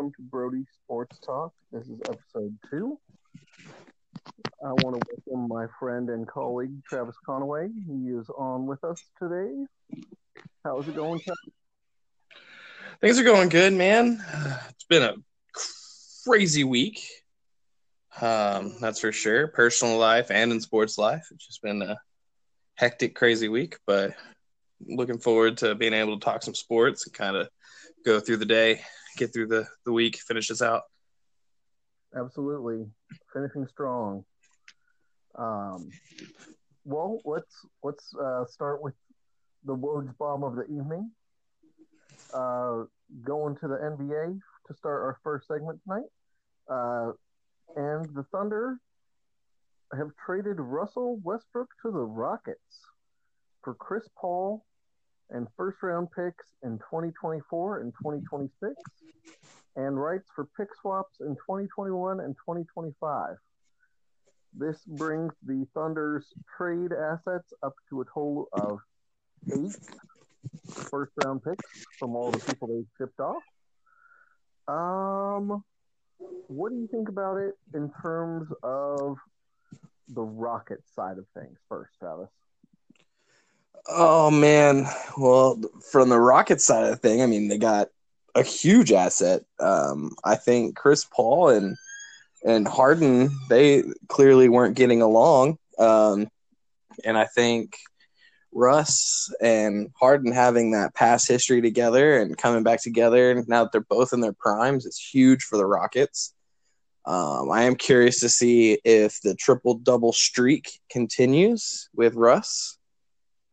Welcome to Brody Sports Talk. This is episode two. I want to welcome my friend and colleague Travis Conaway. He is on with us today. How's it going, Travis? Things are going good, man. It's been a crazy week. Um, that's for sure. Personal life and in sports life. It's just been a hectic, crazy week, but looking forward to being able to talk some sports and kind of go through the day, get through the, the week, finish this out. Absolutely. Finishing strong. Um, well, let's let's uh, start with the Woj bomb of the evening. Uh, going to the NBA to start our first segment tonight. Uh, and the Thunder have traded Russell Westbrook to the Rockets for Chris Paul and first round picks in 2024 and 2026, and rights for pick swaps in 2021 and 2025. This brings the Thunder's trade assets up to a total of eight first round picks from all the people they shipped off. Um, what do you think about it in terms of the Rocket side of things first, Travis? Oh man, well, from the Rocket side of the thing, I mean, they got a huge asset. Um, I think Chris Paul and and Harden, they clearly weren't getting along, um, and I think Russ and Harden having that past history together and coming back together and now that they're both in their primes is huge for the Rockets. Um, I am curious to see if the triple double streak continues with Russ.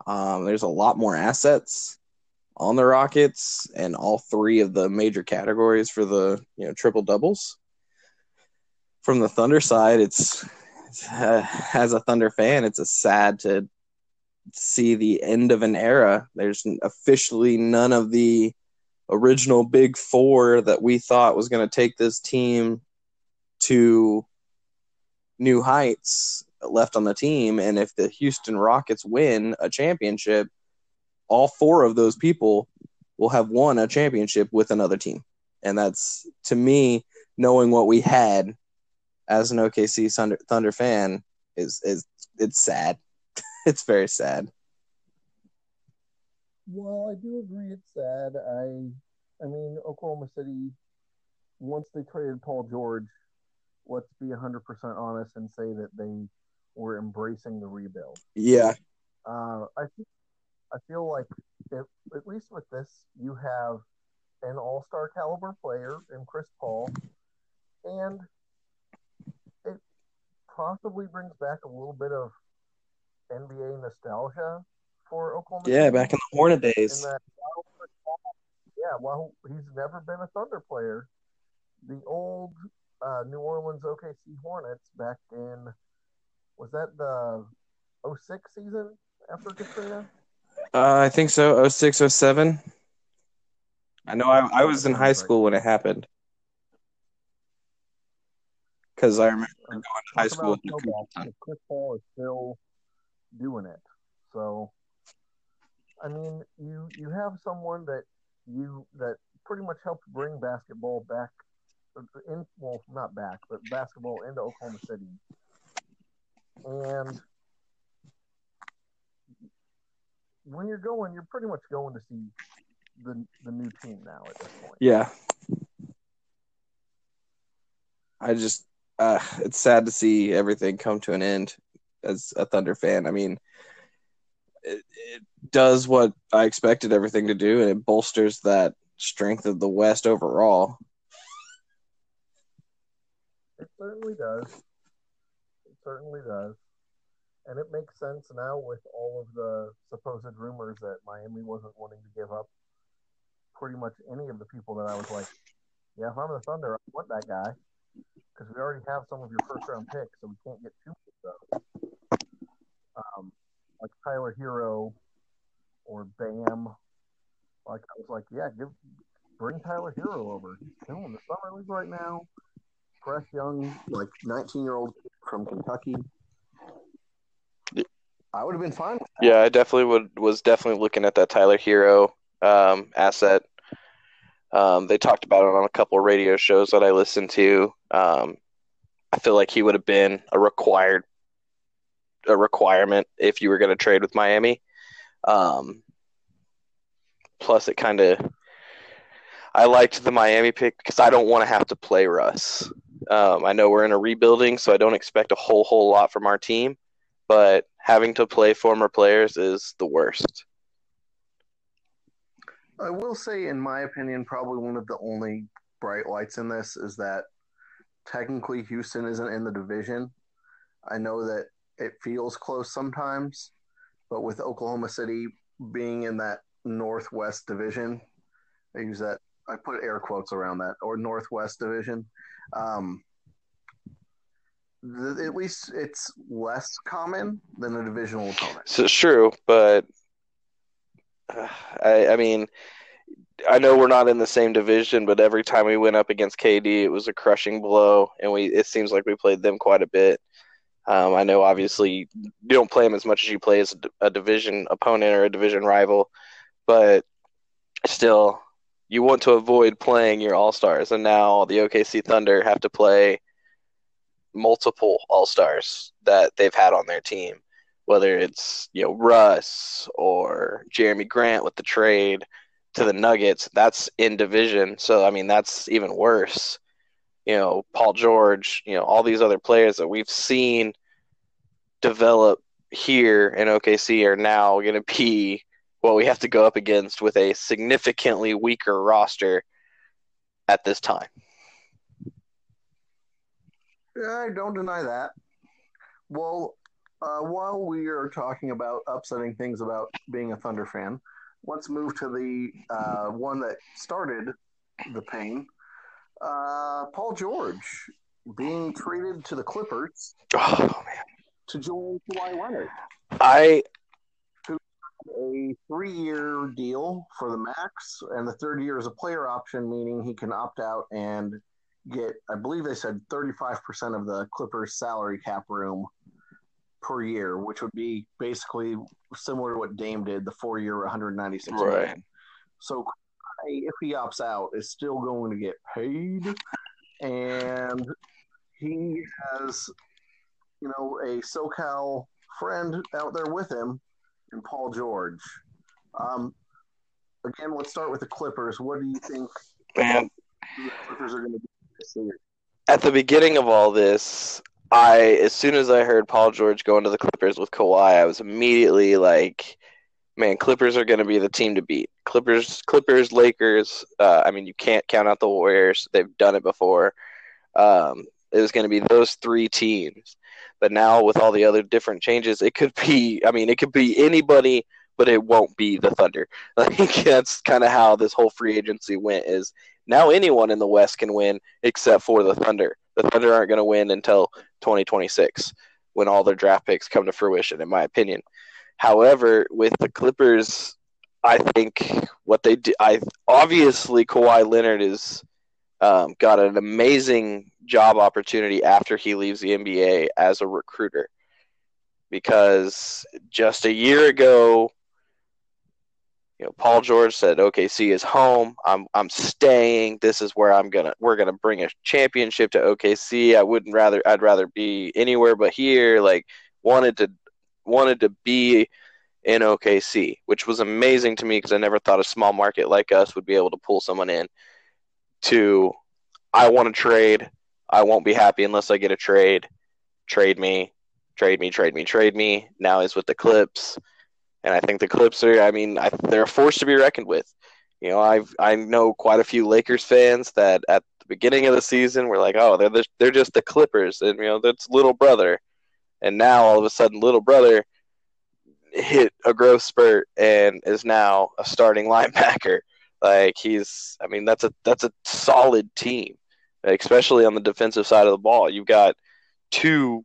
Um, there's a lot more assets on the Rockets and all three of the major categories for the you know triple doubles. From the Thunder side, it's uh, as a Thunder fan, it's a sad to see the end of an era. There's officially none of the original big four that we thought was going to take this team to new heights left on the team. And if the Houston Rockets win a championship, all four of those people will have won a championship with another team. And that's to me, knowing what we had as an OKC Thunder, Thunder fan is is it's sad. it's very sad. Well, I do agree it's sad. I I mean Oklahoma City once they traded Paul George, let's be 100% honest and say that they were embracing the rebuild. Yeah. Uh, I think I feel like if, at least with this, you have an all-star caliber player in Chris Paul, and it possibly brings back a little bit of NBA nostalgia for Oklahoma. Yeah, City. back in the Hornet days. That, yeah, well, he's never been a Thunder player. The old uh, New Orleans OKC Hornets back in was that the 06 season after Katrina? Uh, I think so. 06, 07. I know I, I was in high school when it happened. Because I remember going to high school. Chris Paul is still doing it. So, I mean, you you have someone that you that pretty much helped bring basketball back in well not back but basketball into Oklahoma City and when you're going, you're pretty much going to see the the new team now at this point. Yeah. I just uh it's sad to see everything come to an end as a Thunder fan. I mean, it, it does what I expected everything to do and it bolsters that strength of the West overall. It certainly does. Certainly does and it makes sense now with all of the supposed rumors that Miami wasn't wanting to give up pretty much any of the people that I was like, yeah, if I'm the Thunder, I want that guy because we already have some of your first round picks, so we can't get too much of um, like Tyler Herro or Bam. Like I was like, yeah, give bring Tyler Herro over. He's killing the summer league right now. Fresh young, like 19 year old from Kentucky. I would have been fine. Yeah, I definitely would. Was definitely looking at that Tyler Herro um, asset. Um, they talked about it on a couple radio shows that I listened to. Um, I feel like he would have been a required a requirement if you were going to trade with Miami. Um, plus, it kind of I liked the Miami pick because I don't want to have to play Russ. Um, I know we're in a rebuilding, so I don't expect a whole whole lot from our team, but having to play former players is the worst. I will say, in my opinion, probably one of the only bright lights in this is that technically Houston isn't in the division. I know that it feels close sometimes, but with Oklahoma City being in that Northwest division, I use that, I put air quotes around that, or Northwest division. Um, th- at least it's less common than a divisional opponent. So it's true, but uh, I, I mean, I know we're not in the same division, but every time we went up against KD, it was a crushing blow, and we it seems like we played them quite a bit. Um, I know, obviously, you don't play them as much as you play as a division opponent or a division rival, but still, you want to avoid playing your all stars, and now the OKC Thunder have to play multiple all stars that they've had on their team, whether it's you know Russ or Jerami Grant with the trade to the Nuggets. That's in division, so I mean that's even worse. You know, Paul George, you know, all these other players that we've seen develop here in OKC are now going to be what we have to go up against with a significantly weaker roster at this time. I don't deny that. Well, uh, while we are talking about upsetting things about being a Thunder fan, let's move to the uh, one that started the pain. Uh, Paul George being traded to the Clippers. Oh man! To join Kawhi Leonard. I a three-year deal for the max, and the third year is a player option, meaning he can opt out and get. I believe they said thirty-five percent of the Clippers' salary cap room per year, which would be basically similar to what Dame did, the four-year, one hundred ninety-six Right. million. So if he opts out, is still going to get paid, and he has, you know, a SoCal friend out there with him, and Paul George. Um, again, let's start with the Clippers. What do you think man, the Clippers are going to do this year? at the beginning of all this, I as soon as I heard Paul George going to the Clippers with Kawhi, I was immediately like, "Man, Clippers are going to be the team to beat." Clippers, Clippers, Lakers. Uh, I mean, you can't count out the Warriors; they've done it before. Um, it was going to be those three teams, but now with all the other different changes, it could be. I mean, it could be anybody, but it won't be the Thunder. Like that's kind of how this whole free agency went. Is now anyone in the West can win except for the Thunder. The Thunder aren't going to win until 2026 when all their draft picks come to fruition, in my opinion. However, with the Clippers, I think what they do, I obviously Kawhi Leonard is um, got an amazing job opportunity after he leaves the NBA as a recruiter, because just a year ago, you know, Paul George said OKC is home. I'm I'm staying. This is where I'm gonna we're gonna bring a championship to OKC. I wouldn't rather I'd rather be anywhere but here. Like wanted to wanted to be in OKC, which was amazing to me because I never thought a small market like us would be able to pull someone in. To I want to trade. I won't be happy unless I get a trade. Trade me, trade me, trade me, trade me. Now he's with the Clips and I think the Clips are. I mean, I, they're a force to be reckoned with. You know, I've I know quite a few Lakers fans that at the beginning of the season were like, "Oh, they're the, they're just the Clippers," and you know that's little brother. And now all of a sudden, little brother hit a growth spurt and is now a starting linebacker. Like he's, I mean, that's a that's a solid team, especially on the defensive side of the ball. You've got two,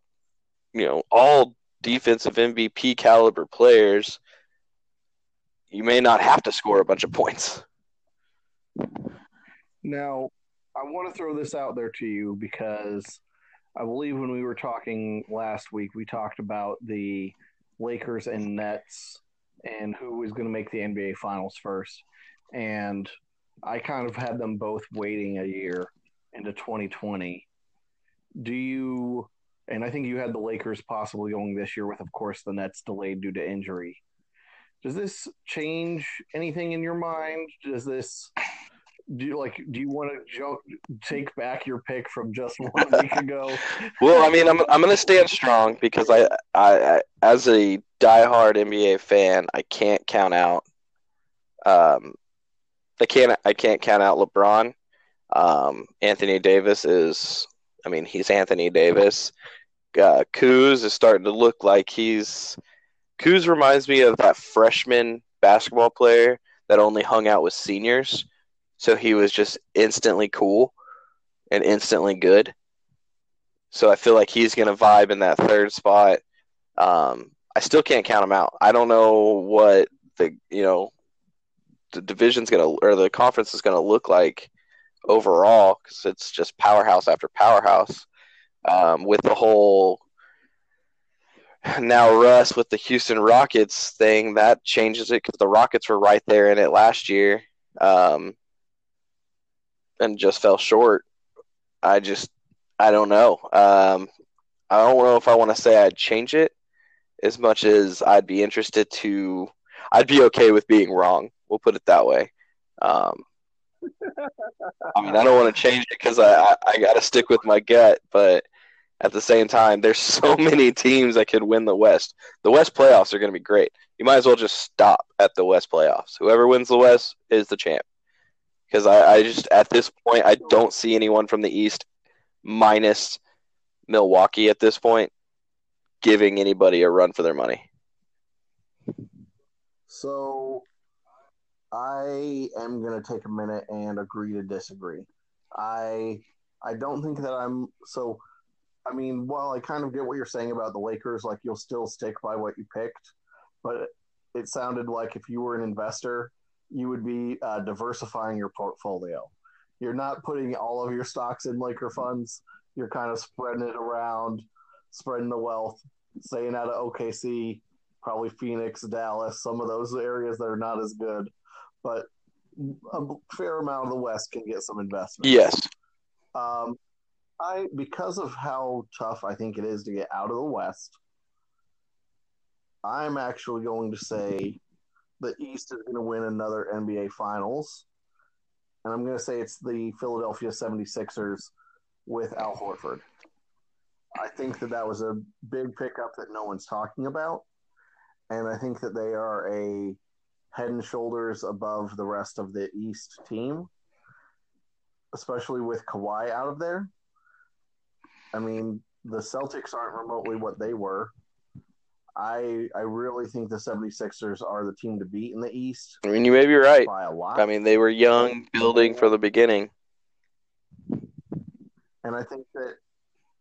you know, all defensive MVP caliber players, you may not have to score a bunch of points. Now, I want to throw this out there to you because I believe when we were talking last week, we talked about the Lakers and Nets and who was going to make the NBA Finals first. And I kind of had them both waiting a year into 2020. Do you? And I think you had the Lakers possibly going this year, with of course the Nets delayed due to injury. Does this change anything in your mind? Does this do you like do you want to take back your pick from just one week ago well i mean i'm, I'm going to stand strong because I, I, I as a diehard nba fan i can't count out um i can't i can't count out lebron um anthony davis is i mean he's anthony davis uh, Kuz is starting to look like he's Kuz reminds me of that freshman basketball player that only hung out with seniors so he was just instantly cool and instantly good. So I feel like he's going to vibe in that third spot. Um, I still can't count him out. I don't know what the you know the division's to or the conference is to look like overall because it's just powerhouse after powerhouse. Um, with the whole now Russ with the Houston Rockets thing that changes it because the Rockets were right there in it last year. Um, and just fell short. I just I don't know. Um, I don't know if I want to say I'd change it as much as I'd be interested to. I'd be okay with being wrong. We'll put it that way. Um, I mean, I don't want to change it because I, I, I got to stick with my gut, but at the same time, there's so many teams that could win the West. The West playoffs are going to be great. You might as well just stop at the West playoffs. Whoever wins the West is the champ because I, I just at this point I don't see anyone from the East minus Milwaukee at this point giving anybody a run for their money. So I am going to take a minute and agree to disagree. I I don't think that I'm so I mean, while I kind of get what you're saying about the Lakers, like you'll still stick by what you picked, but it sounded like if you were an investor you would be uh, diversifying your portfolio. You're not putting all of your stocks in Laker funds. You're kind of spreading it around, spreading the wealth, staying out of OKC, probably Phoenix, Dallas, some of those areas that are not as good. But a fair amount of the West can get some investment. Yes. Um, I because of how tough I think it is to get out of the West, I'm actually going to say the East is going to win another NBA Finals. And I'm going to say it's the Philadelphia 76ers with Al Horford. I think that that was a big pickup that no one's talking about. And I think that they are a head and shoulders above the rest of the East team, especially with Kawhi out of there. I mean, the Celtics aren't remotely what they were. I I really think the 76ers are the team to beat in the East. I mean, you may be right. By a lot. I mean, they were young, building from the beginning. And I think that,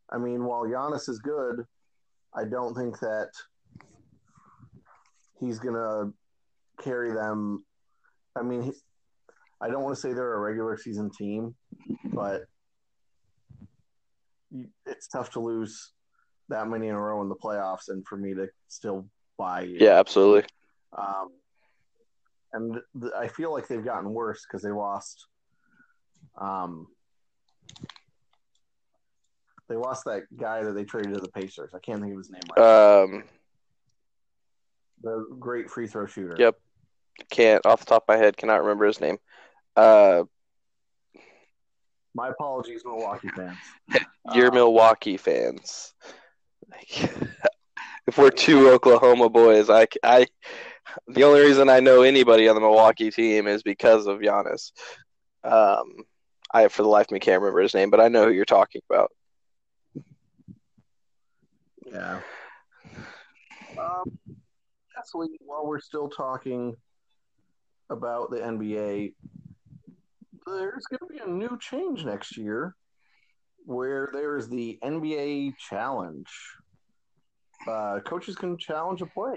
I mean, while Giannis is good, I don't think that he's going to carry them. I mean, I don't want to say they're a regular season team, but it's tough to lose that many in a row in the playoffs and for me to still buy you. Yeah, absolutely. Um, and th- I feel like they've gotten worse because they lost. Um, they lost that guy that they traded to the Pacers. I can't think of his name right. Um, the great free throw shooter. Yep, can't off the top of my head. Cannot remember his name. Uh, my apologies, Milwaukee fans. You're um, Milwaukee fans. if we're two Oklahoma boys, I, I, the only reason I know anybody on the Milwaukee team is because of Giannis. Um, I for the life of me can't remember his name, but I know who you're talking about. Yeah. Um, actually, while we're still talking about the NBA, there's going to be a new change next year where there's the NBA Challenge. Uh, coaches can challenge a play.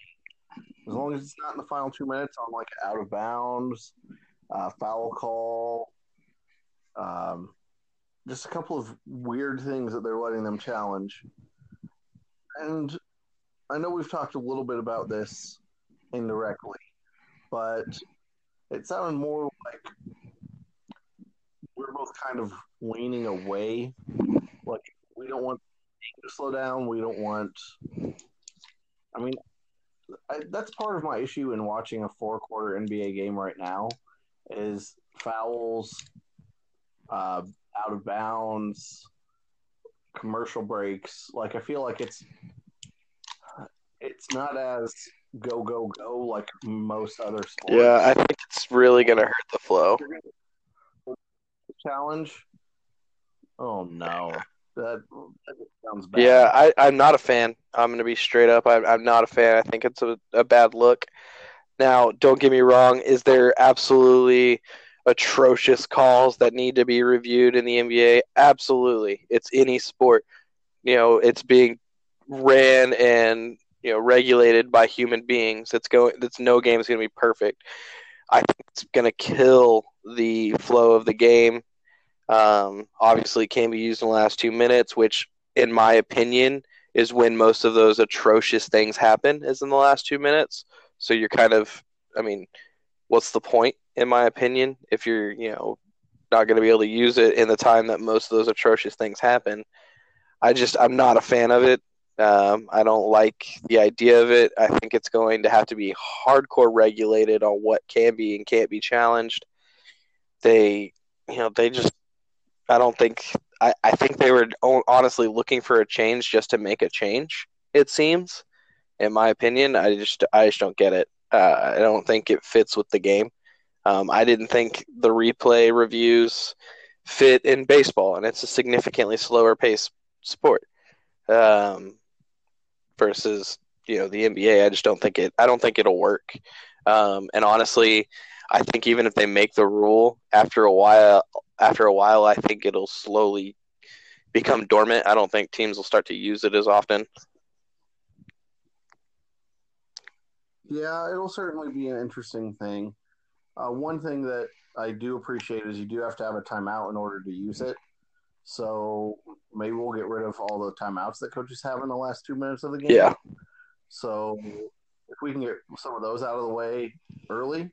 As long as it's not in the final two minutes on like out of bounds, uh, foul call, um, just a couple of weird things that they're letting them challenge. And I know we've talked a little bit about this indirectly, but it sounded more like we're both kind of leaning away. Like we don't want to slow down. We don't want. I mean, I, that's part of my issue in watching a four quarter NBA game right now is fouls, uh, out of bounds, commercial breaks. Like I feel like it's it's not as go go go like most other sports. Yeah, I think it's really going to hurt the flow. Challenge. Oh no, that, that sounds bad. Yeah, I, I'm not a fan. I'm going to be straight up. I'm, I'm not a fan. I think it's a, a bad look. Now, don't get me wrong. Is there absolutely atrocious calls that need to be reviewed in the NBA? Absolutely. It's any sport. You know, it's being ran and you know regulated by human beings. It's going. It's no game is going to be perfect. I think it's going to kill the flow of the game. Um, obviously, can be used in the last two minutes, which, in my opinion, is when most of those atrocious things happen. Is in the last two minutes. So you're kind of, I mean, what's the point, in my opinion, if you're, you know, not going to be able to use it in the time that most of those atrocious things happen? I just, I'm not a fan of it. Um, I don't like the idea of it. I think it's going to have to be hardcore regulated on what can be and can't be challenged. They, you know, they just, I don't think, I, I think they were honestly looking for a change just to make a change, it seems. In my opinion, I just, I just don't get it. Uh, I don't think it fits with the game. Um, I didn't think the replay reviews fit in baseball, and it's a significantly slower pace sport. Um, versus you know the NBA. I just don't think it. I don't think it'll work. Um, and honestly, I think even if they make the rule after a while, after a while, I think it'll slowly become dormant. I don't think teams will start to use it as often. Yeah, it'll certainly be an interesting thing. Uh, one thing that I do appreciate is you do have to have a timeout in order to use it. So maybe we'll get rid of all the timeouts that coaches have in the last two minutes of the game. Yeah. So if we can get some of those out of the way early,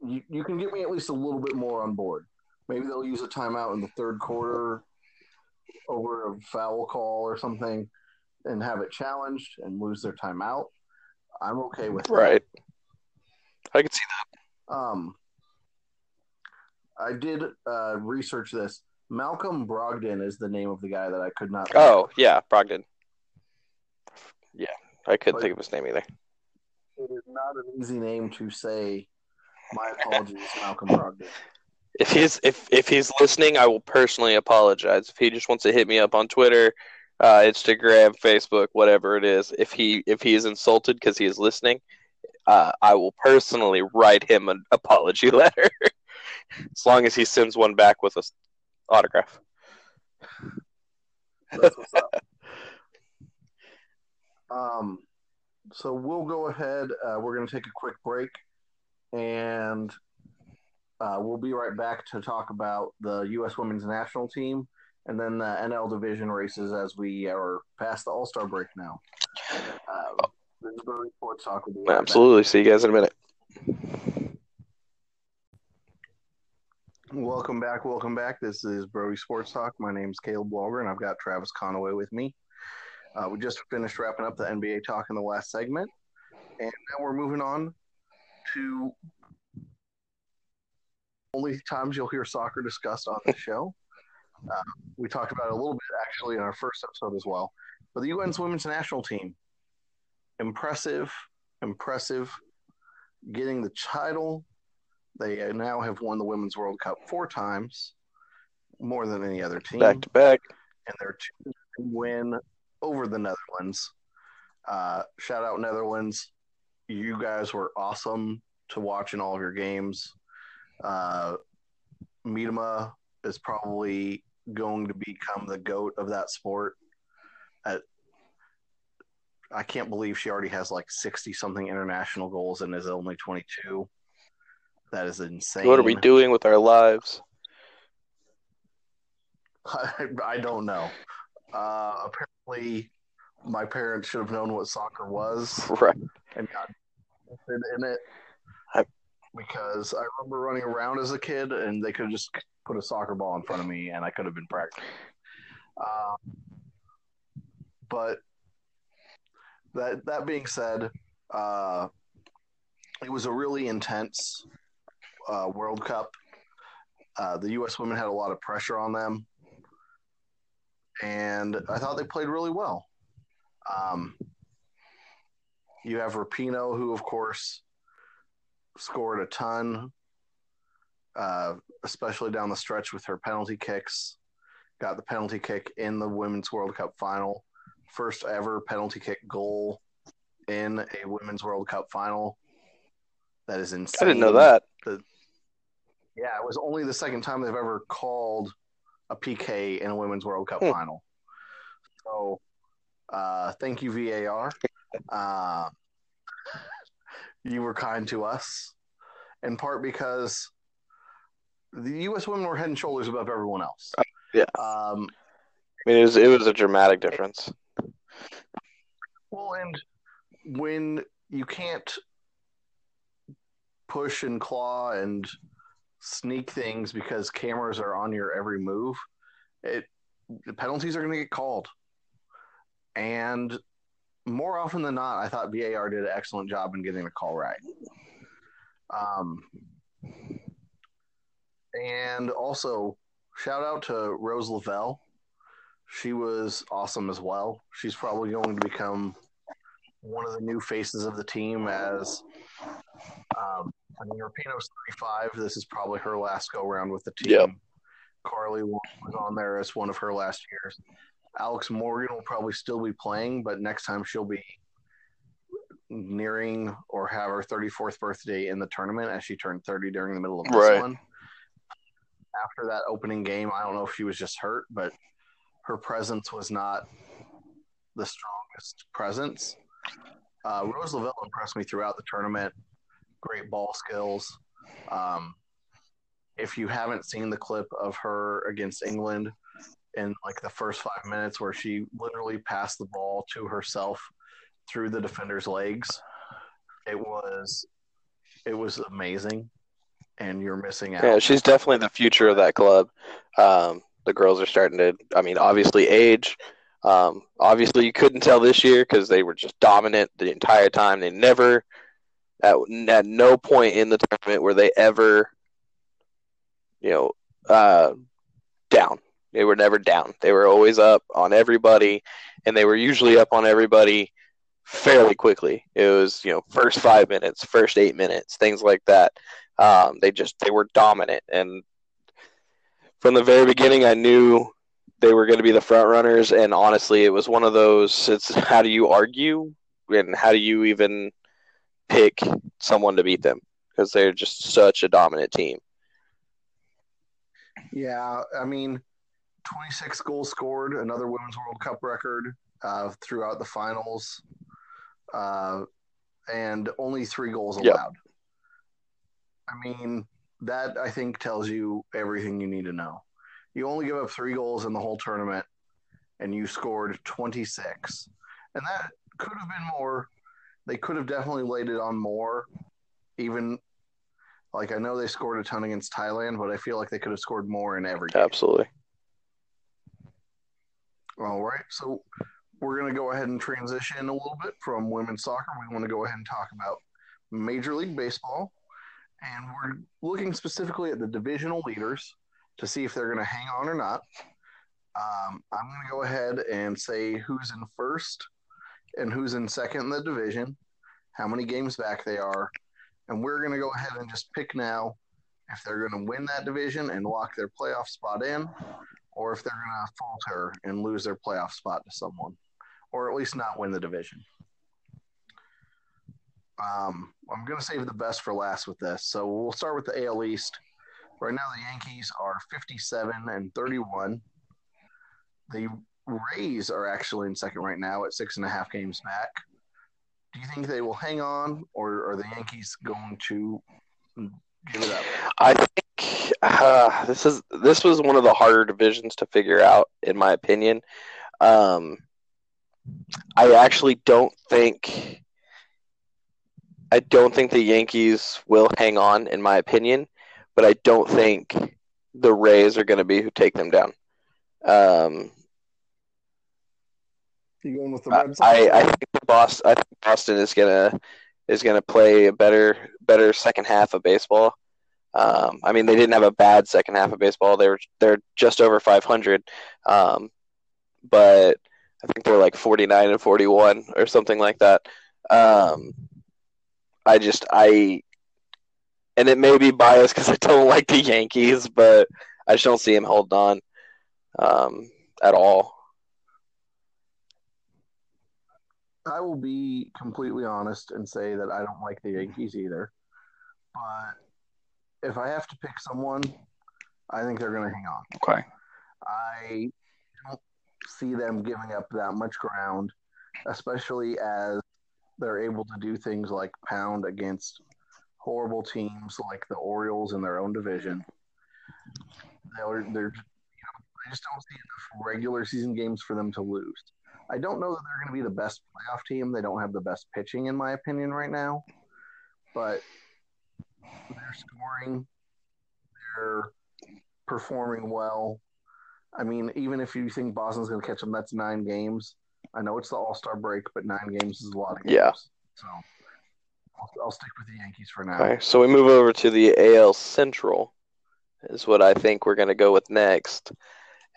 you, you can get me at least a little bit more on board. Maybe they'll use a timeout in the third quarter over a foul call or something and have it challenged and lose their timeout. I'm okay with that. Right. I can see that. Um, I did uh, research this. Malcolm Brogdon is the name of the guy that I could not. Oh yeah, Brogdon. Yeah, I couldn't but think of his name either. It is not an easy name to say. My apologies, Malcolm Brogdon. If he's if if he's listening, I will personally apologize. If he just wants to hit me up on Twitter, uh, Instagram, Facebook, whatever it is, if he if he is insulted because he is listening, uh, I will personally write him an apology letter. as long as he sends one back with a autograph. That's what's up. um, so we'll go ahead. Uh, we're going to take a quick break, and uh, we'll be right back to talk about the U.S. Women's National Team and then the NL Division races as we are past the All Star break now. Uh, Sports Talk. Right Absolutely. See you guys in a minute. Welcome back. Welcome back. This is Brody Sports Talk. My name is Caleb Walger, and I've got Travis Conaway with me. Uh, we just finished wrapping up the NBA talk in the last segment, and now we're moving on to only times you'll hear soccer discussed on the show. Uh, we talked about it a little bit actually in our first episode as well. But the UN's women's national team, impressive, impressive, getting the title they now have won the Women's World Cup four times, more than any other team. Back to back. And they're two win over the Netherlands. Uh, shout out Netherlands. You guys were awesome to watch in all of your games. Uh, Miedema is probably going to become the goat of that sport. At, I can't believe she already has like 60 something international goals and is only 22. That is insane. What are we doing with our lives? I, I don't know. Uh, apparently, my parents should have known what soccer was, right? And got interested in it I, because I remember running around as a kid, and they could just put a soccer ball in front of me and I could have been practicing. Um, but that that being said, uh, it was a really intense uh, World Cup. Uh, the U.S. women had a lot of pressure on them, and I thought they played really well. Um, you have Rapinoe, who, of course, scored a ton, uh, especially down the stretch with her penalty kicks. Got the penalty kick in the Women's World Cup final. First ever penalty kick goal in a Women's World Cup final. That is insane. I didn't know that. Yeah, it was only the second time they've ever called a PK in a Women's World Cup Hmm. final. So, uh, thank you, VAR. Uh, you were kind to us, in part because the U.S. women were head and shoulders above everyone else. yeah. Um, I mean, it was it was a dramatic difference. Well, and when you can't push and claw and sneak things because cameras are on your every move, it the penalties are going to get called. And more often than not, I thought VAR did an excellent job in getting the call right. Um, and also, shout out to Rose Lavelle. She was awesome as well. She's probably going to become one of the new faces of the team as um, I mean, Rapinoe's 35. This is probably her last go round with the team. Yep. Carli was on there as one of her last years. Alex Morgan will probably still be playing, but next time she'll be nearing or have her 34th birthday in the tournament as she turned 30 during the middle of this Right. one. After that opening game, I don't know if she was just hurt, but her presence was not the strongest presence. Uh, Rose Lavelle impressed me throughout the tournament. Great ball skills. Um, if you haven't seen the clip of her against England in like the first five minutes where she literally passed the ball to herself through the defender's legs, it was it was amazing. And you're missing out. Yeah, she's definitely the future of that club. Um, the girls are starting to. I mean, obviously age. Um, obviously, you couldn't tell this year because they were just dominant the entire time. They never, at, at no point in the tournament were they ever, you know, uh, down. They were never down. They were always up on everybody, and they were usually up on everybody fairly quickly. It was, you know, first five minutes, first eight minutes, things like that. Um, they just they were dominant, and from the very beginning, I knew they were going to be the front runners. And honestly, it was one of those. It's how do you argue, and how do you even pick someone to beat them because they're just such a dominant team. Yeah, I mean, 26 goals scored, another Women's World Cup record uh, throughout the finals, uh, and only three goals Yep. allowed. I mean, that I think tells you everything you need to know. You only give up three goals in the whole tournament, and you scored 26. And that could have been more. They could have definitely laid it on more, even. Like I know they scored a ton against Thailand, but I feel like they could have scored more in every game. Absolutely. All right, so we're going to go ahead and transition a little bit from women's soccer. We want to go ahead and talk about Major League Baseball, and we're looking specifically at the divisional leaders to see if they're going to hang on or not. Um, I'm going to go ahead and say who's in first and who's in second in the division, how many games back they are, and we're going to go ahead and just pick now if they're going to win that division and lock their playoff spot in, or if they're going to falter and lose their playoff spot to someone, or at least not win the division. Um, I'm going to save the best for last with this. So we'll start with the AL East. Right now, the Yankees are 57 and 31. The Rays are actually in second right now at six and a half games back. Do you think they will hang on, or are the Yankees going to give it up? I think uh, this is this was one of the harder divisions to figure out, in my opinion. Um, I actually don't think I don't think the Yankees will hang on, in my opinion, but I don't think the Rays are going to be who take them down. Um, You going with the I, Red Sox? I I think Boston. I think Boston is gonna is gonna play a better better second half of baseball. Um, I mean, they didn't have a bad second half of baseball. They were they're just over 500, um, but I think they're like 49 and 41 or something like that. Um, I just I, and it may be biased because I don't like the Yankees, but I just don't see him holding on um, at all. I will be completely honest and say that I don't like the Yankees either. But if I have to pick someone, I think they're going to hang on. Okay. I don't see them giving up that much ground, especially as they're able to do things like pound against horrible teams like the Orioles in their own division. They're, they're you know, I just don't see enough regular season games for them to lose. I don't know that they're going to be the best playoff team. They don't have the best pitching, in my opinion, right now. But they're scoring, they're performing well. I mean, even if you think Boston's going to catch them, that's nine games. I know it's the All Star break, but nine games is a lot of games. Yeah. So I'll, I'll stick with the Yankees for now. Okay, so we move over to the AL Central, is what I think we're going to go with next.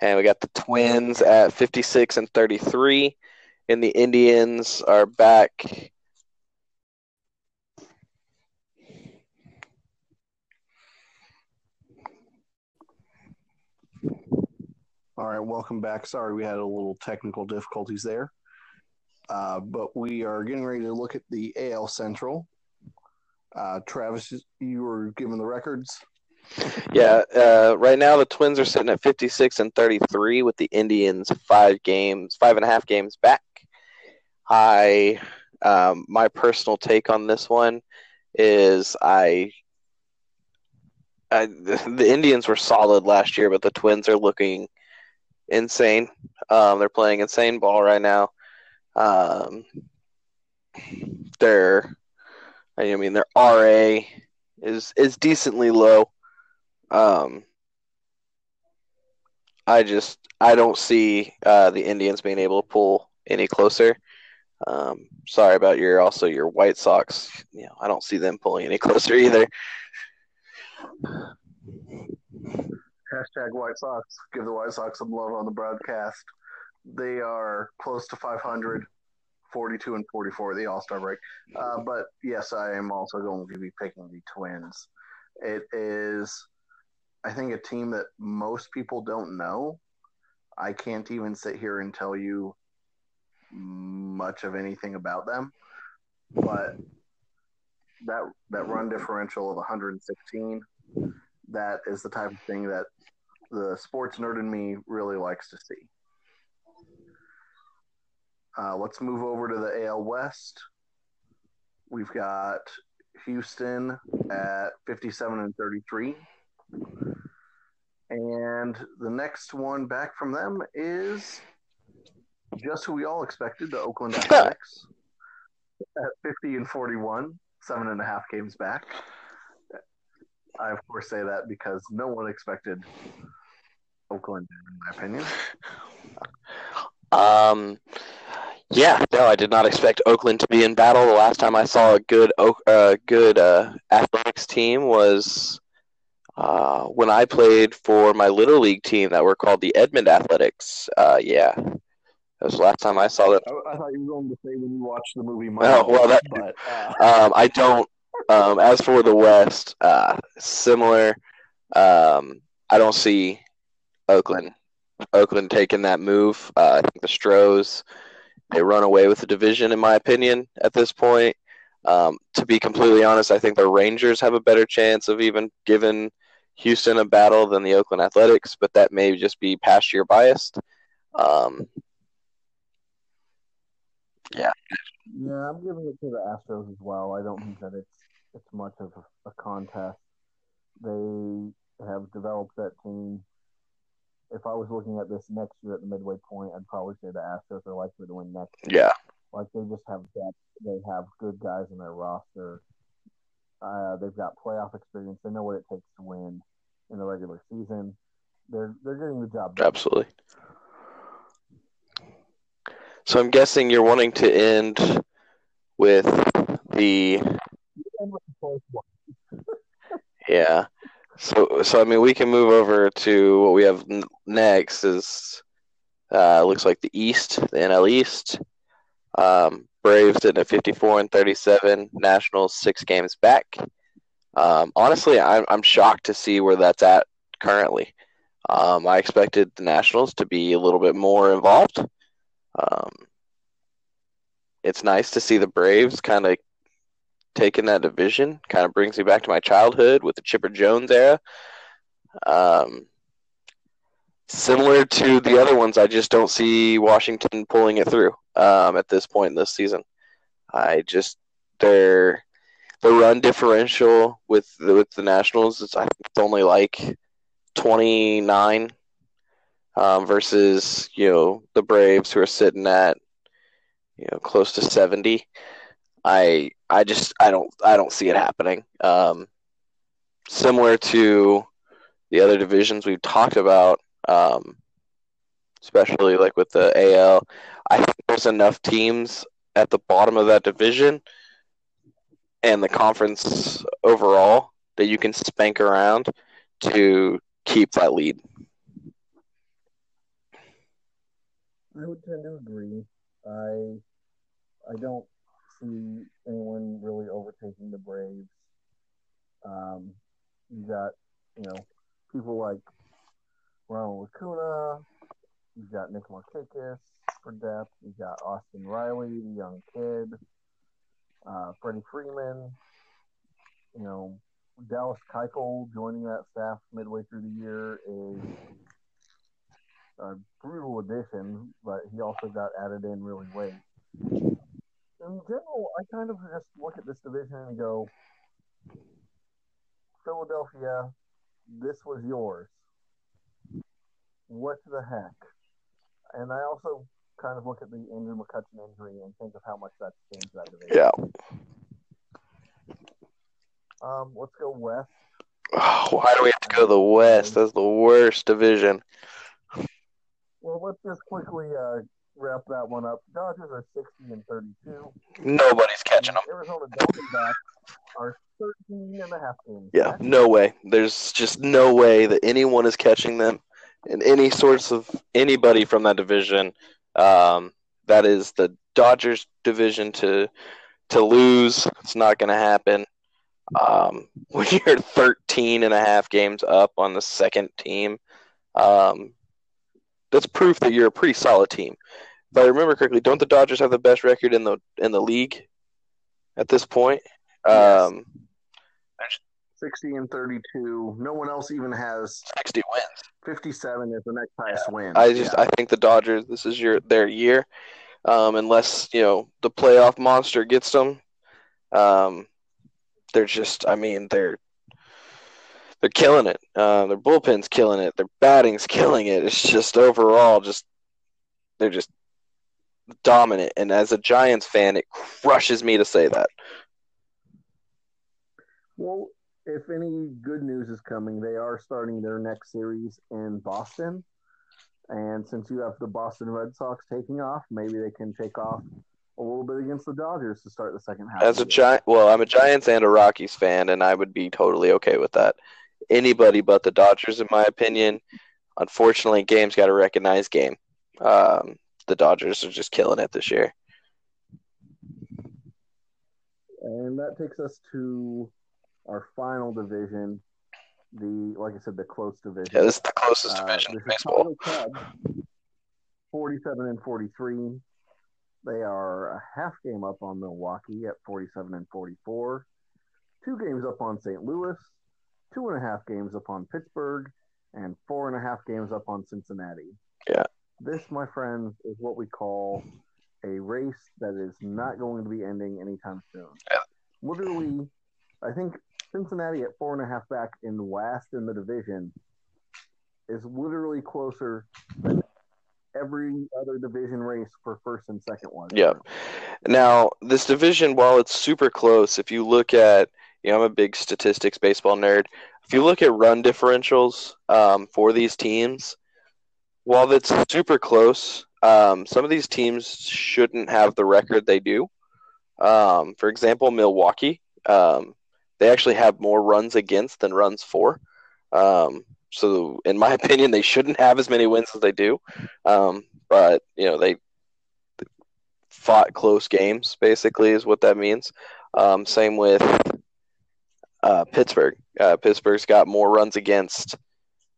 And we got the Twins at 56 and 33, and the Indians are back. All right, welcome back. Sorry, we had a little technical difficulties there. Uh, but we are getting ready to look at the AL Central. Uh, Travis, you were given the records. Yeah, uh, right now the Twins are sitting at 56 and 33, with the Indians five games, five and a half games back. I, um, my personal take on this one is I I, the, Indians were solid last year, but the Twins are looking insane. Um, they're playing insane ball right now. Um, their, I mean, their RA is is decently low. Um, I just I don't see uh, the Indians being able to pull any closer. Um, sorry about your also your White Sox. You know, I don't see them pulling any closer either. Hashtag White Sox. Give the White Sox some love on the broadcast. They are close to 500, 42 and 44, the All Star break. Uh, but yes, I am also going to be picking the Twins. It is, I think, a team that most people don't know. I can't even sit here and tell you much of anything about them, but that that run differential of 116 that is the type of thing that the sports nerd in me really likes to see. Uh, let's move over to the AL West. We've got Houston at 57 and 33. And the next one back from them is just who we all expected, the Oakland Athletics at 50 and 41, seven and a half games back. I, of course, say that because no one expected Oakland, in my opinion. Um, yeah, no, I did not expect Oakland to be in battle. The last time I saw a good, uh, good uh, athletics team was uh, when I played for my little league team that were called the Edmond Athletics. Uh, yeah, that was the last time I saw that. I, I thought you were going to say when you watched the movie. Oh, well, that- but uh, Um, I don't. Um, as for the West, uh, similar. Um, I don't see Oakland. Oakland taking that move. Uh, I think the Stros they run away with the division, in my opinion, at this point. Um, to be completely honest, I think the Rangers have a better chance of even giving Houston a battle than the Oakland Athletics, but that may just be past year biased. Um, Yeah, I'm giving it to the Astros as well. I don't think that it's it's much of a, a contest. They have developed that team. If I was looking at this next year at the midway point, I'd probably say the Astros are likely to win next year. yeah, Like they just have depth. They have good guys in their roster. Uh, they've got playoff experience. They know what it takes to win. in the regular season. They're they're getting the job done. Absolutely. So I'm guessing you're wanting to end with the And with the close one. yeah. So so I mean we can move over to what we have next is uh looks like the East, the NL East. Um, Braves sitting at 54 and 37, Nationals six games back. Um, honestly, I'm I'm shocked to see where that's at currently. Um, I expected the Nationals to be a little bit more involved. Um, it's nice to see the Braves kind of taking that division. Kind of brings me back to my childhood with the Chipper Jones era. Um, similar to the other ones, I just don't see Washington pulling it through um, at this point in this season. I just their the run differential with the, with the Nationals is I think it's only like twenty nine um, versus you know the Braves who are sitting at you know close to seventy. I I just I don't I don't see it happening. Um, similar to the other divisions we've talked about, um, especially like with the AL, I think there's enough teams at the bottom of that division and the conference overall that you can spank around to keep that lead. I would tend to agree. I I don't see anyone really overtaking the Braves. Um, you got you know people like Ronald Acuna. You got Nick Markakis for depth. You got Austin Riley, the young kid. Uh, Freddie Freeman. You know Dallas Keuchel joining that staff midway through the year is a brutal addition, but he also got added in really late. In general, I kind of just look at this division and go, Philadelphia, this was yours. What the heck? And I also kind of look at the Andrew McCutchen injury and think of how much that's changed that division. Yeah. Um, let's go west. Why do we have to go to the West? That's the worst division. Well, let's just quickly uh, wrap that one up. Dodgers are 60 and 32. Nobody's catching them. Arizona Diamondbacks are 13 and a half games. Yeah, no way. There's just no way that anyone is catching them in any sorts of anybody from that division. Um, that is the Dodgers division to to lose. It's not going to happen. Um, when you're 13 and a half games up on the second team, um, that's proof that you're a pretty solid team. If I remember correctly, don't the Dodgers have the best record in the in the league at this point? Yes. Um, 60 and 32. No one else even has 60 wins. 57 is the next highest win. I just Yeah. I think the Dodgers this is your their year, um, unless you know the playoff monster gets them. Um, they're just I mean they're they're killing it. Uh, their bullpen's killing it. Their batting's killing it. It's just overall just they're just dominant. And as a Giants fan, it crushes me to say that. Well, if any good news is coming, they are starting their next series in Boston. And since you have the Boston Red Sox taking off, maybe they can take off a little bit against the Dodgers to start the second half. As a of the year. giant, well, I'm a Giants and a Rockies fan, and I would be totally okay with that. Anybody but the Dodgers, in my opinion. Unfortunately, game's got to recognize game. Um, the Dodgers are just killing it this year. And that takes us to our final division, the like I said, the close division. Yeah, this is the closest Uh, division in baseball. Cubs, 47 and 43. They are a half game up on Milwaukee at 47 and 44. Two games up on St. Louis. Two and a half games up on Pittsburgh. And four and a half games up on Cincinnati. Yeah. This, my friends, is what we call a race that is not going to be ending anytime soon. Yeah. Literally, I think Cincinnati at four and a half back in last in the division is literally closer than every other division race for first and second one. Yep. Now, this division, while it's super close, if you look at you know, I'm a big statistics baseball nerd. If you look at run differentials um, for these teams, while that's super close, um, some of these teams shouldn't have the record they do. Um, for example, Milwaukee, um, they actually have more runs against than runs for. Um, so, in my opinion, they shouldn't have as many wins as they do. Um, but you know, they fought close games. Basically, is what that means. Um, same with uh, Pittsburgh. Uh, Pittsburgh's got more runs against,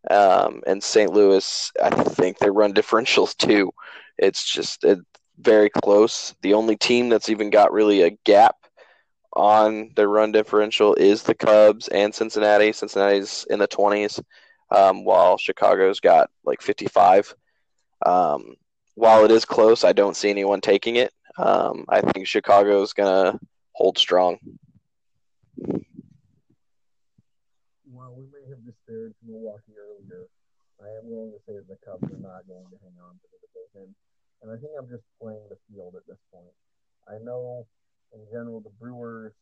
um, and St. Louis. I think they run differentials too. It's just it, very close. The only team that's even got really a gap on their run differential is the Cubs and Cincinnati. Cincinnati's in the 20s, um, while Chicago's got like 55. Um, while it is close, I don't see anyone taking it. Um, I think Chicago's going to hold strong. While we may have disparaged Milwaukee earlier, I am going to say that the Cubs are not going to hang on to the division. And I think I'm just playing the field at this point. I know in general the Brewers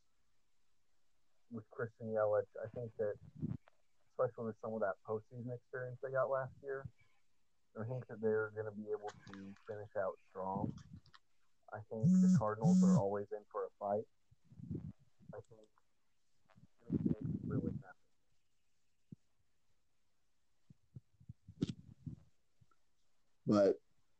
with Christian Yelich, I think that especially with some of that postseason experience they got last year, I think that they're going to be able to finish out strong. I think the mm-hmm. Cardinals are always in for a fight. I think really But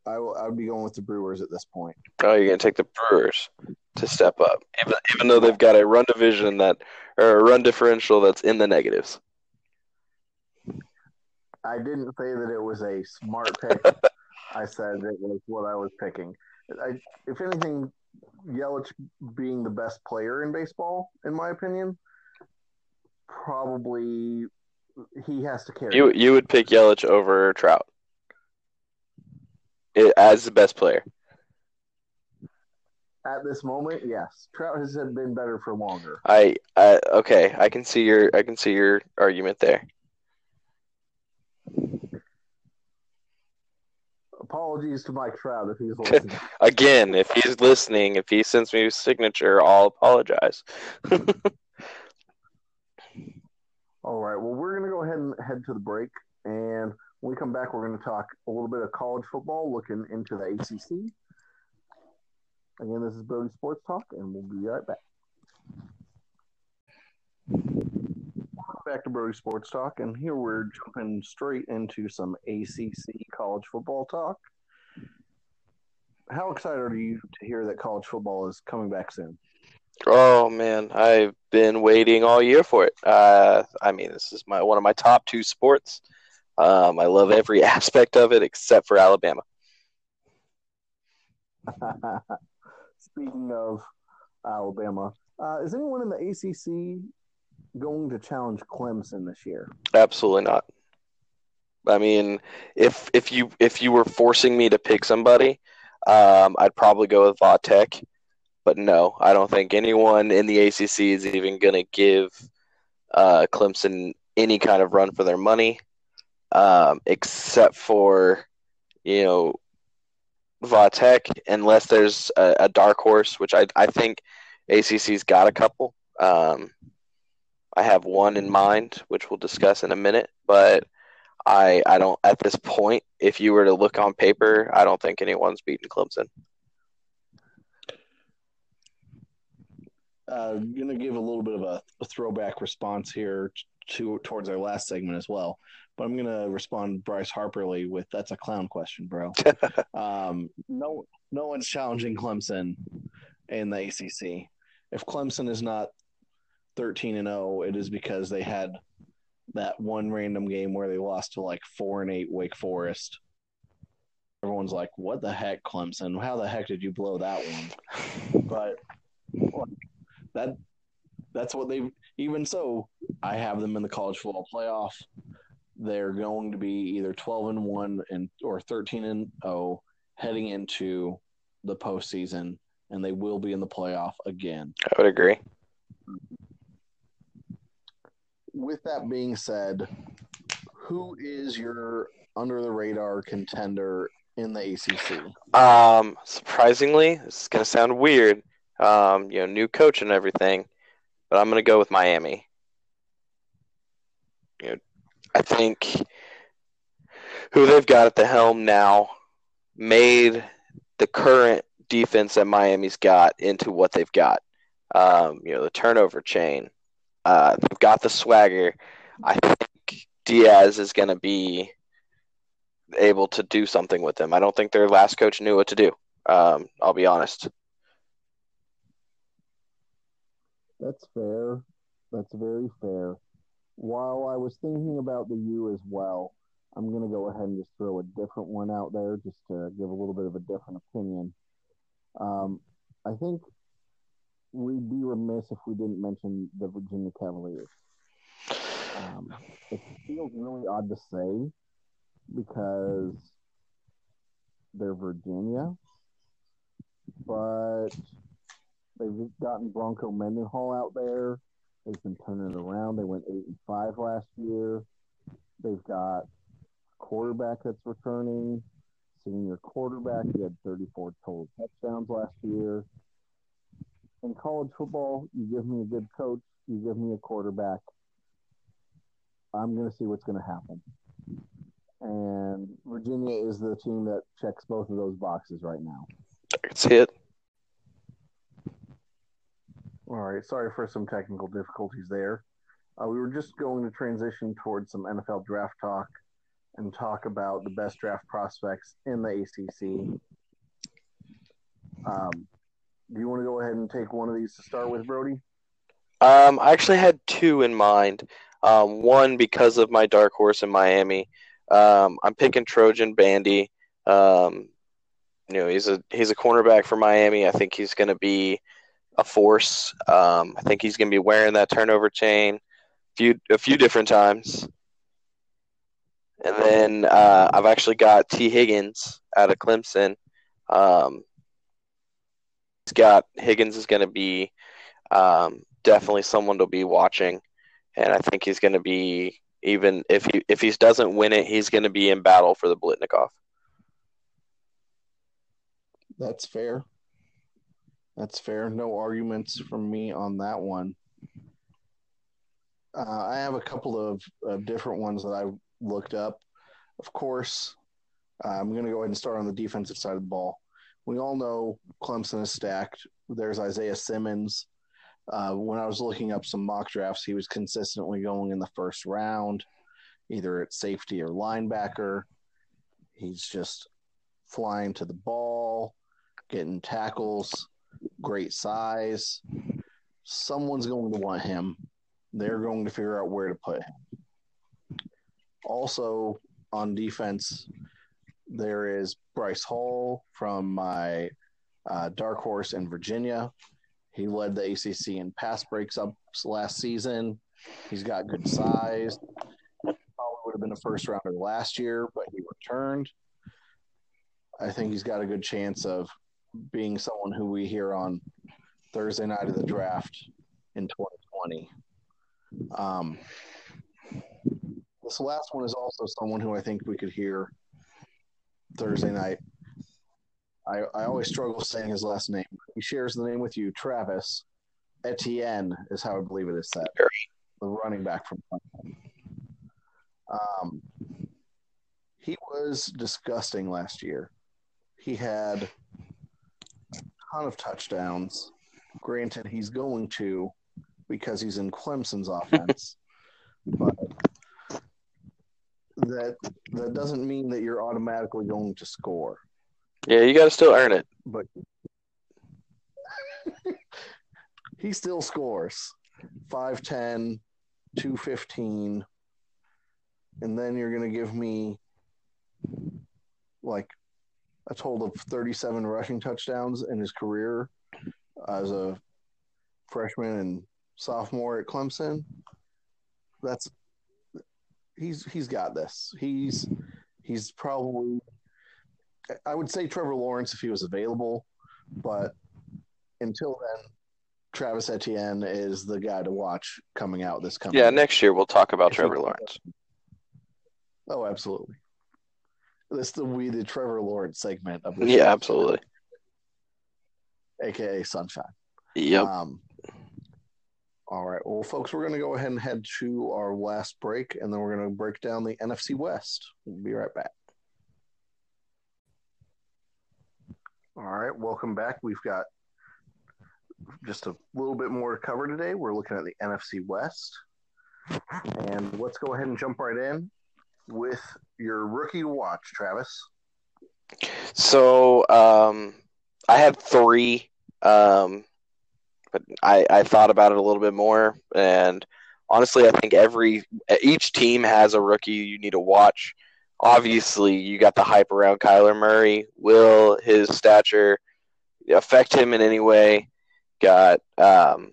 I, will, I would be going with the Brewers at this point. Oh, you're going to take the Brewers to step up, even even though they've got a run division that or a run differential that's in the negatives. I didn't say that it was a smart pick. I said it was what I was picking. I, if anything, Yelich being the best player in baseball, in my opinion, probably he has to carry. You you would pick Yelich over Trout as the best player. At this moment, yes, Trout has been better for longer. I, I okay, I can see your I can see your argument there. Apologies to Mike Trout if he's listening. Again, if he's listening, if he sends me his signature, I'll apologize. All right. Well, we're going to go ahead and head to the break. And when we come back, we're going to talk a little bit of college football, looking into the ACC. Again, this is Brody Sports Talk, and we'll be right back. Back to Brody Sports Talk, and here we're jumping straight into some ACC college football talk. How excited are you to hear that college football is coming back soon? Oh man, I've been waiting all year for it. Uh, I mean, this is my one of my top two sports. Um, I love every aspect of it except for Alabama. Speaking of Alabama, uh, is anyone in the ACC going to challenge Clemson this year? Absolutely not. I mean, if if you if you were forcing me to pick somebody, um, I'd probably go with Vatech. But no, I don't think anyone in the ACC is even going to give uh, Clemson any kind of run for their money, um, except for you know Vatech, unless there's a, a, dark horse, which I I think ACC's got a couple. Um, I have one in mind, which we'll discuss in a minute, but I I don't at this point. If you were to look on paper, I don't think anyone's beaten Clemson. Uh, going to give a little bit of a, a, throwback response here to towards our last segment as well. But I'm going to respond Bryce Harperly with that's a clown question, bro. um, no, no one's challenging Clemson in the ACC. If Clemson is not 13 and 0, it is because they had that one random game where they lost to like four and eight Wake Forest. Everyone's like, "What the heck, Clemson? How the heck did you blow that one?" But that that's what they've even so i have them in the college football playoff. They're going to be either 12 and 1 and or 13 and 0 heading into the postseason and they will be in the playoff again. I would agree. With that being said who is your under the radar contender in the acc um surprisingly this is going to sound weird um, you know, new coach and everything. but I'm going to go with Miami. You know, I think who they've got at the helm now made the current defense that Miami's got into what they've got. Um, you know, the turnover chain. Uh, they've got the swagger. I think Diaz is going to be able to do something with them. I don't think their last coach knew what to do. Um, I'll be honest. That's fair. That's very fair. While I was thinking about the U as well, I'm going to go ahead and just throw a different one out there just to give a little bit of a different opinion. Um, I think we'd be remiss if we didn't mention the Virginia Cavaliers. Um, it feels really odd to say because they're Virginia, but they've gotten Bronco Mendenhall out there. They've been turning it around. They went eight and five last year. They've got quarterback that's returning, senior quarterback. He had 34 total touchdowns last year. In college football, you give me a good coach, you give me a quarterback. I'm going to see what's going to happen. And Virginia is the team that checks both of those boxes right now. I can see it. All right. Sorry for some technical difficulties there. Uh, we were just going to transition towards some NFL draft talk and talk about the best draft prospects in the ACC. Um, do you want to go ahead and take one of these to start with, Brody? Um, I actually had two in mind. Um, one because of my dark horse in Miami. Um, I'm picking Trajan Bandy. Um, you know, he's a he's a cornerback for Miami. I think he's going to be a force. Um, I think he's going to be wearing that turnover chain a few a few different times. And then uh, I've actually got Tee Higgins out of Clemson. Um, he's got Higgins is going to be um, definitely someone to be watching, and I think he's going to be even if he if he doesn't win it, he's going to be in battle for the Biletnikoff. That's fair. That's fair. No arguments from me on that one. Uh, I have a couple of uh, different ones that I looked up. Of course, uh, I'm going to go ahead and start on the defensive side of the ball. We all know Clemson is stacked. There's Isaiah Simmons. Uh, when I was looking up some mock drafts, he was consistently going in the first round, either at safety or linebacker. He's just flying to the ball, getting tackles, great size. Someone's going to want him. They're going to figure out where to put him. Also, on defense, there is Bryce Hall from my uh, dark horse in Virginia. He led the ACC in pass breaks up last season. He's got good size. Probably would have been a first rounder last year, but he returned. I think he's got a good chance of being someone who we hear on Thursday night of the draft in 2020. Um, this last one is also someone who I think we could hear Thursday night. I, I always struggle saying his last name. He shares the name with you, Travis Etienne is how I believe it is said. The running back from um, he was disgusting last year. He had ton of touchdowns. Granted, he's going to because he's in Clemson's offense, but that that doesn't mean that you're automatically going to score. Yeah, you got to still earn it. But he still scores 5'10, 215. And then you're going to give me like a total of 37 rushing touchdowns in his career as a freshman and sophomore at Clemson. That's he's he's got this. He's he's probably I would say Trevor Lawrence if he was available, but until then, Travis Etienne is the guy to watch coming out this coming. Yeah, next year we'll talk about Trevor Lawrence. Oh, absolutely. This the we the Trevor Lawrence segment of the Yeah, show. absolutely. AKA Sunshine. Yep. Um, All right. Well, folks, we're going to go ahead and head to our last break, and then we're going to break down the NFC West. We'll be right back. All right. Welcome back. We've got just a little bit more to cover today. We're looking at the NFC West. And let's go ahead and jump right in with your rookie watch, Travis. So um, I had three, um, but I, I thought about it a little bit more, and honestly, I think every each team has a rookie you need to watch. Obviously, you got the hype around Kyler Murray. Will his stature affect him in any way? Got um,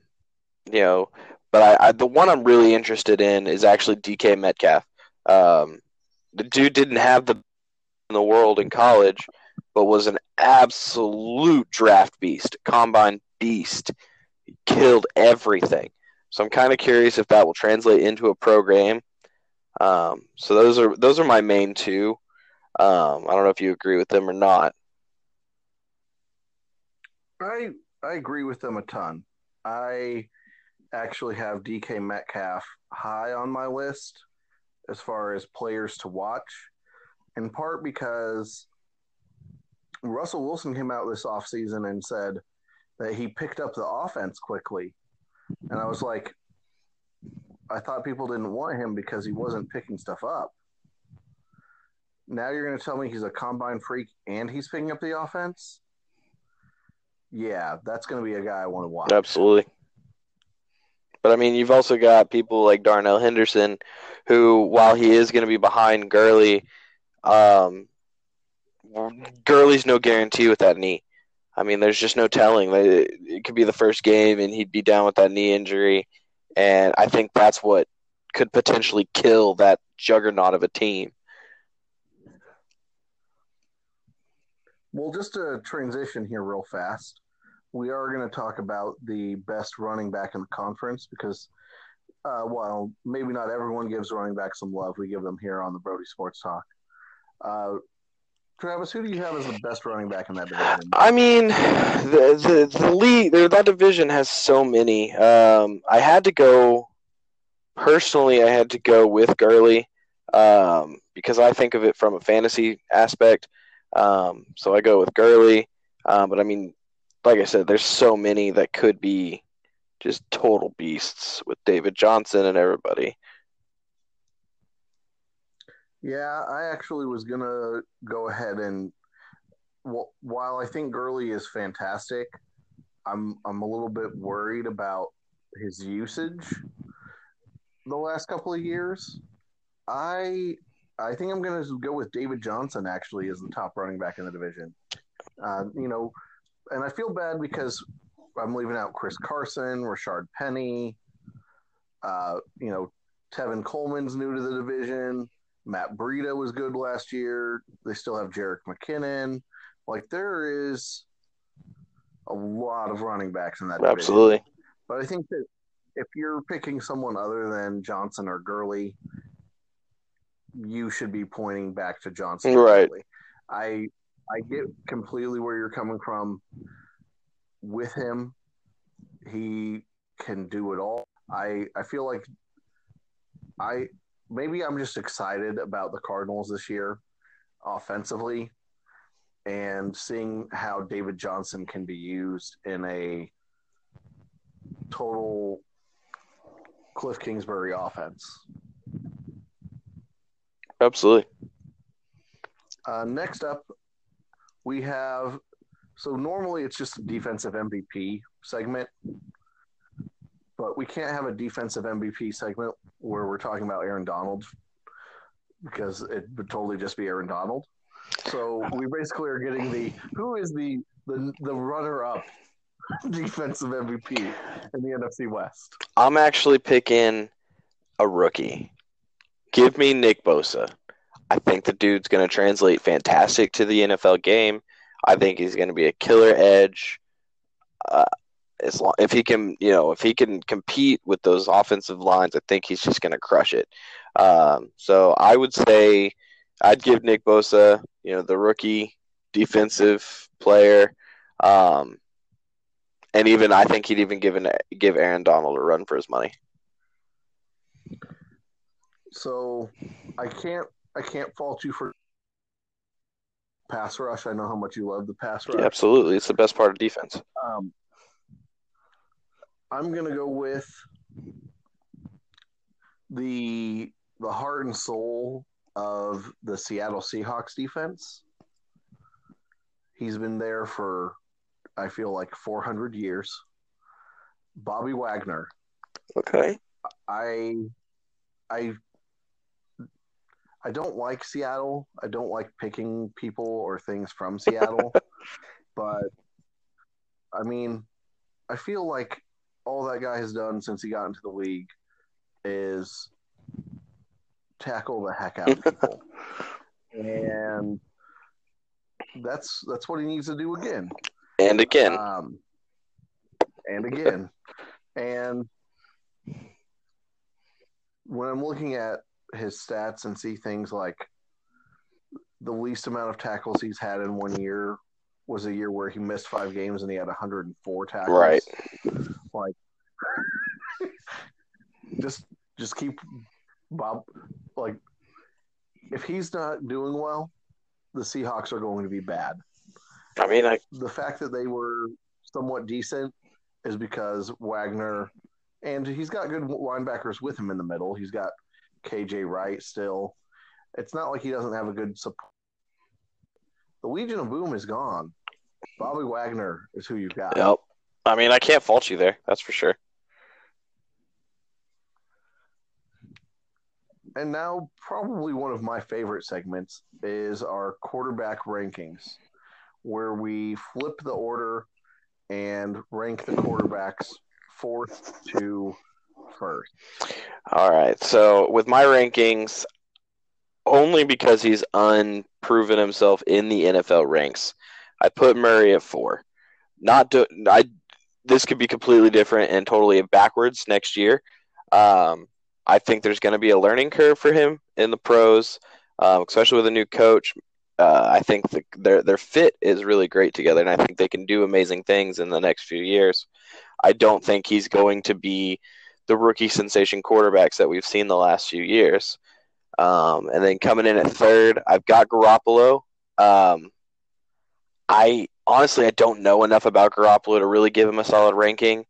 you know, but I, I the one I'm really interested in is actually DK Metcalf. Um, the dude didn't have the in the world in college, but was an absolute draft beast, combine beast. He killed everything. So I'm kind of curious if that will translate into a program. Um, so those are those are my main two. Um, I don't know if you agree with them or not. I I agree with them a ton. I actually have DK Metcalf high on my list as far as players to watch, in part because Russell Wilson came out this offseason and said that he picked up the offense quickly. And I was like, I thought people didn't want him because he wasn't picking stuff up. Now you're going to tell me he's a combine freak and he's picking up the offense? Yeah, that's going to be a guy I want to watch. Absolutely. But I mean, you've also got people like Darnell Henderson, who, while he is going to be behind Gurley, um, Gurley's no guarantee with that knee. I mean, there's just no telling. It could be the first game, and he'd be down with that knee injury, and I think that's what could potentially kill that juggernaut of a team. Well, just to transition here real fast, we are going to talk about the best running back in the conference because, uh, while maybe not everyone gives running back some love, we give them here on the Brody Sports Talk. Uh, Travis, who do you have as the best running back in that division? I mean, the the, the league, that division has so many. Um, I had to go personally. I had to go with Gurley um, because I think of it from a fantasy aspect. Um, so I go with Gurley. Um, but I mean, like I said, there's so many that could be just total beasts with David Johnson and everybody. Yeah, I actually was gonna go ahead and while I think Gurley is fantastic, I'm I'm a little bit worried about his usage the last couple of years. I I think I'm gonna go with David Johnson actually as the top running back in the division. Uh, you know, and I feel bad because I'm leaving out Chris Carson, Rashaad Penny, uh, you know, Tevin Coleman's new to the division. Matt Breida was good last year. They still have Jerick McKinnon. Like there is a lot of running backs in that. Division. Absolutely. But I think that if you're picking someone other than Johnson or Gurley, you should be pointing back to Johnson. Right. I I get completely where you're coming from with him. He can do it all. I I feel like I maybe I'm just excited about the Cardinals this year offensively and seeing how David Johnson can be used in a total Kliff Kingsbury offense. Absolutely. Uh, next up, we have so normally it's just a defensive MVP segment, but we can't have a defensive MVP segment where we're talking about Aaron Donald because it would totally just be Aaron Donald. So we basically are getting the who is the the, the runner up defensive MVP in the NFC West. I'm actually picking a rookie. Give me Nick Bosa. I think the dude's going to translate fantastic to the NFL game. I think he's going to be a killer edge. Uh, as long if he can, you know, if he can compete with those offensive lines, I think he's just going to crush it. Um, so I would say I'd give Nick Bosa, you know, the rookie defensive player. Um, and even I think he'd even given give Aaron Donald a run for his money. So I can't I can't fault you for pass rush. I know how much you love the pass rush. Yeah, absolutely, it's the best part of defense. Um, I'm gonna go with the the heart and soul of the Seattle Seahawks defense. He's been there for I feel like 400 years. Bobby Wagner. Okay. I I I don't like Seattle. I don't like picking people or things from Seattle. but I mean, I feel like all that guy has done since he got into the league is tackle the heck out of people. and that's that's what he needs to do again. And again. Um, and again. and when I'm looking at his stats and see things like the least amount of tackles he's had in one year was a year where he missed five games and he had 104 tackles. Right. Like, just just keep Bob like if he's not doing well, the Seahawks are going to be bad. I mean, I The fact that they were somewhat decent is because Wagner and he's got good linebackers with him in the middle. He's got KJ Wright still. It's not like he doesn't have a good support. The Legion of Boom is gone. Bobby Wagner is who you've got. Yep. I mean, I can't fault you there. That's for sure. And now, probably one of my favorite segments is our quarterback rankings, where we flip the order and rank the quarterbacks fourth to first. All right. So with my rankings, only because he's unproven himself in the NFL ranks, I put Murray at four. Not do, I. This could be completely different and totally backwards next year. Um, I think there's going to be a learning curve for him in the pros, um, especially with a new coach. Uh, I think the, their their fit is really great together, and I think they can do amazing things in the next few years. I don't think he's going to be the rookie sensation quarterbacks that we've seen the last few years. Um, and then coming in at third, I've got Garoppolo. Um, I honestly I don't know enough about Garoppolo to really give him a solid ranking,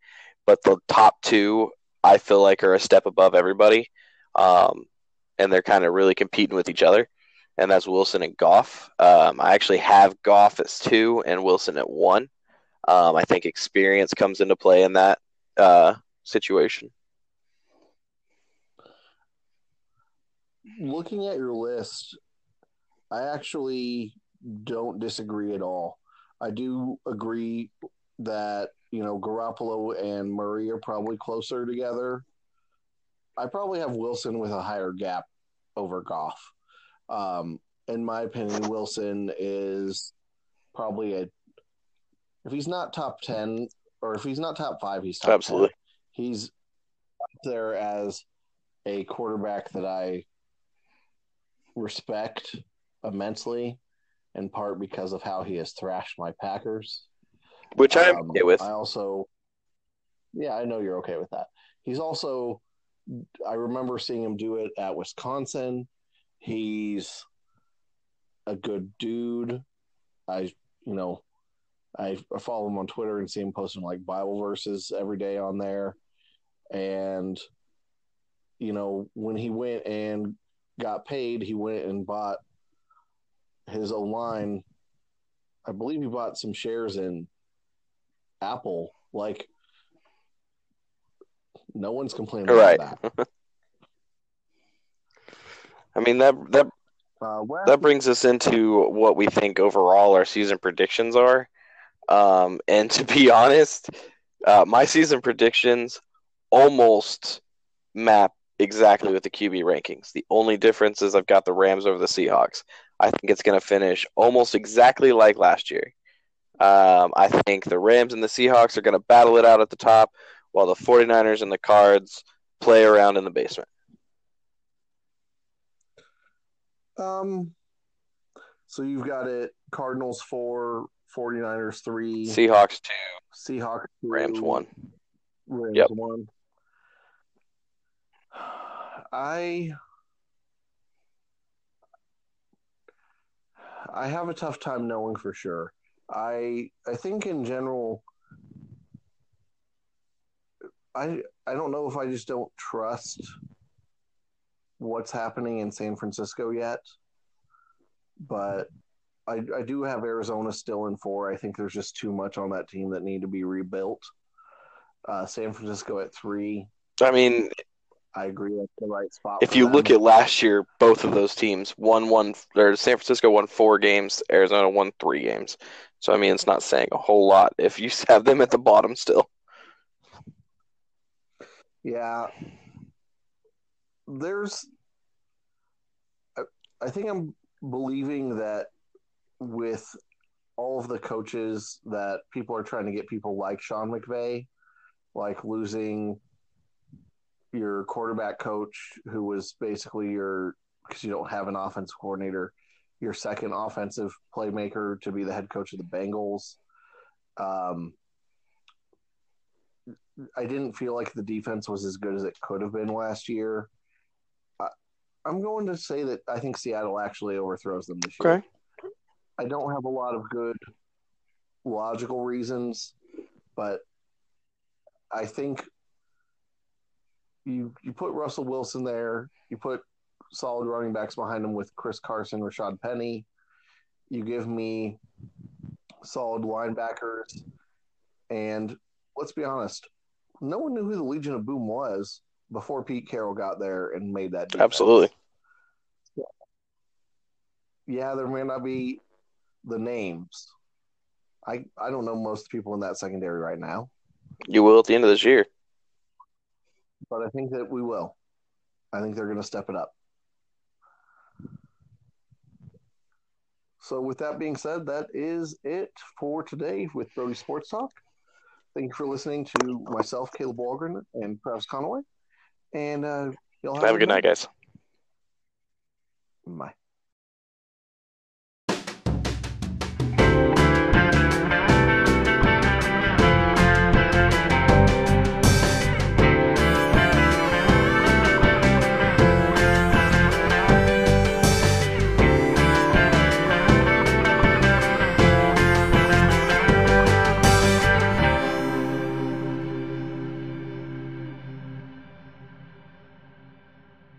but the top two I feel like are a step above everybody, um, and they're kind of really competing with each other. And that's Wilson and Goff. Um, I actually have Goff as two and Wilson at one. Um, I think experience comes into play in that uh, situation. Looking at your list, I actually don't disagree at all. I do agree that you know Garoppolo and Murray are probably closer together. I probably have Wilson with a higher gap over Goff. Um, in my opinion, Wilson is probably a if he's not top ten or if he's not top five, he's top Absolutely. 10. He's up there as a quarterback that I respect immensely, in part because of how he has thrashed my Packers. Which I'm Um, okay with. I also, yeah, I know you're okay with that. He's also, I remember seeing him do it at Wisconsin. He's a good dude. I, you know, I follow him on Twitter and see him posting like Bible verses every day on there. And, you know, when he went and got paid, he went and bought his own line. I believe he bought some shares in Apple. Like, no one's complaining Right. about that. I mean that that Uh, that brings us into what we think overall our season predictions are. Um, and to be honest, uh, my season predictions almost map exactly with the QB rankings. The only difference is I've got the Rams over the Seahawks. I think it's going to finish almost exactly like last year. Um, I think the Rams and the Seahawks are going to battle it out at the top, while the 49ers and the Cards play around in the basement. um, so you've got it Cardinals four, 49ers three, Seahawks two, Seahawks. two, Rams won. Rams Yep. one. I I have a tough time knowing for sure. I I think in general I I don't know if I just don't trust what's happening in San Francisco yet. But I I do have Arizona still in four. I think there's just too much on that team that need to be rebuilt. Uh, San Francisco at three. I mean, I agree that's the right spot. if you them. look at last year, both of those teams won one. Or San Francisco won four games. Arizona won three games. So I mean, it's not saying a whole lot if you have them at the bottom still. Yeah. There's I- I think I'm believing that with all of the coaches that people are trying to get people like Sean McVay, like losing your quarterback coach who was basically your because you don't have an offensive coordinator, your second offensive playmaker to be the head coach of the Bengals. Um, I didn't feel like the defense was as good as it could have been last year. I, I'm going to say that I think Seattle actually overthrows them this year. Okay. I don't have a lot of good logical reasons, but I think you you put Russell Wilson there, you put solid running backs behind him with Chris Carson, Rashaad Penny. You give me solid linebackers, and let's be honest, no one knew who the Legion of Boom was before Pete Carroll got there and made that. defense. Absolutely. Yeah, there may not be the names. I I don't know most people in that secondary right now, You will at the end of this year. But I think that we will. I think they're going to step it up. So, with that being said, that is it for today with Brody Sports Talk. Thank you for listening to myself, Caleb Walgren, and Travis Conaway. And uh, y'all Have a good night, guys. Bye.